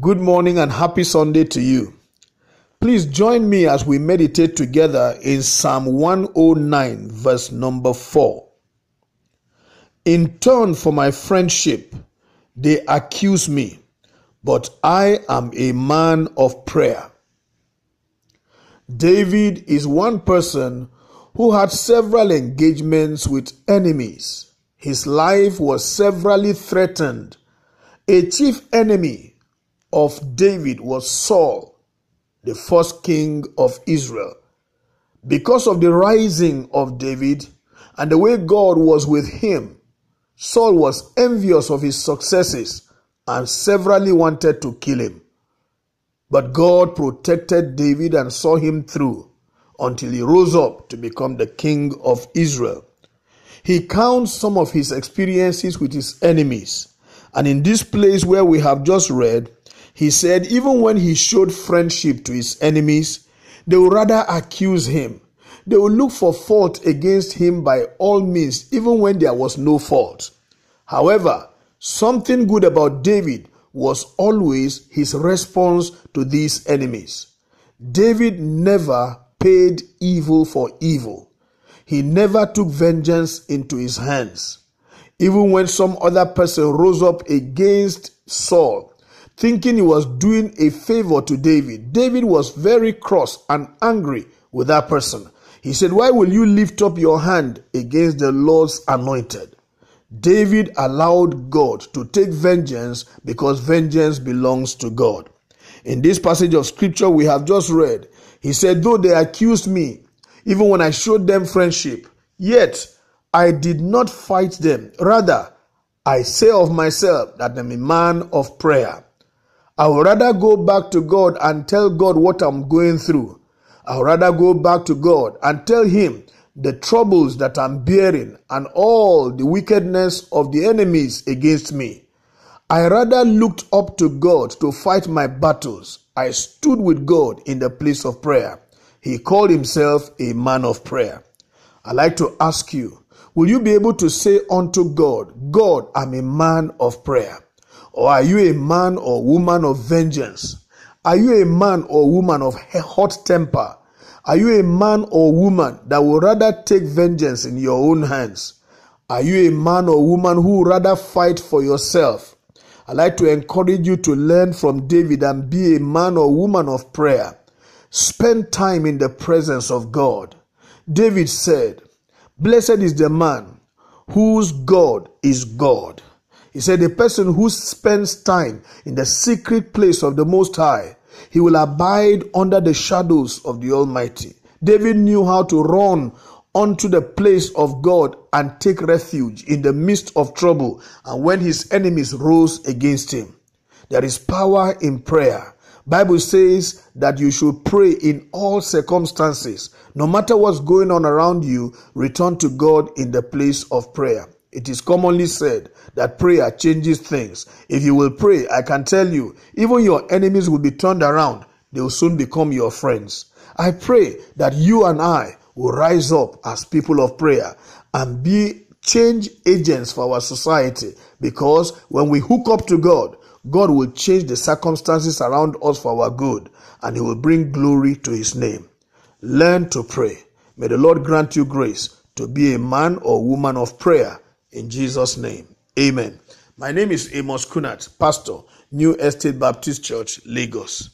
Good morning and happy Sunday to you. Please join me as we meditate together in Psalm 109, verse number 4. In turn for my friendship, they accuse me, but I am a man of prayer. David is one person who had several engagements with enemies. His life was severally threatened. A chief enemy of David was Saul, the first king of Israel. Because of the rising of David and the way God was with him, Saul was envious of his successes and severally wanted to kill him. But God protected David and saw him through until he rose up to become the king of Israel. He counts some of his experiences with his enemies. And in this place where we have just read, he said, even when he showed friendship to his enemies, they would rather accuse him. They would look for fault against him by all means, even when there was no fault. However, something good about David was always his response to these enemies. David never paid evil for evil. He never took vengeance into his hands. Even when some other person rose up against Saul, thinking he was doing a favor to David. David was very cross and angry with that person. He said, Why will you lift up your hand against the Lord's anointed? David allowed God to take vengeance because vengeance belongs to God. In this passage of scripture we have just read, he said, Though they accused me, even when I showed them friendship, yet I did not fight them. Rather, I say of myself that I'm a man of prayer. I would rather go back to God and tell God what I'm going through. I would rather go back to God and tell Him the troubles that I'm bearing and all the wickedness of the enemies against me. I rather looked up to God to fight my battles. I stood with God in the place of prayer. He called himself a man of prayer. I like to ask you, will you be able to say unto God, God, I'm a man of prayer? Or are you a man or woman of vengeance? Are you a man or woman of hot temper? Are you a man or woman that would rather take vengeance in your own hands? Are you a man or woman who would rather fight for yourself? I'd like to encourage you to learn from David and be a man or woman of prayer. Spend time in the presence of God. David said, Blessed is the man whose God is God. He said, A person who spends time in the secret place of the Most High, he will abide under the shadows of the Almighty. David knew how to run unto the place of God and take refuge in the midst of trouble and when his enemies rose against him. There is power in prayer. Bible says that you should pray in all circumstances. No matter what's going on around you, return to God in the place of prayer. It is commonly said that prayer changes things. If you will pray, I can tell you, even your enemies will be turned around. They will soon become your friends. I pray that you and I will rise up as people of prayer and be change agents for our society because when we hook up to God, God will change the circumstances around us for our good and He will bring glory to His name. Learn to pray. May the Lord grant you grace to be a man or woman of prayer in Jesus' name. Amen. My name is Amos Kunat, Pastor, New Estate Baptist Church, Lagos.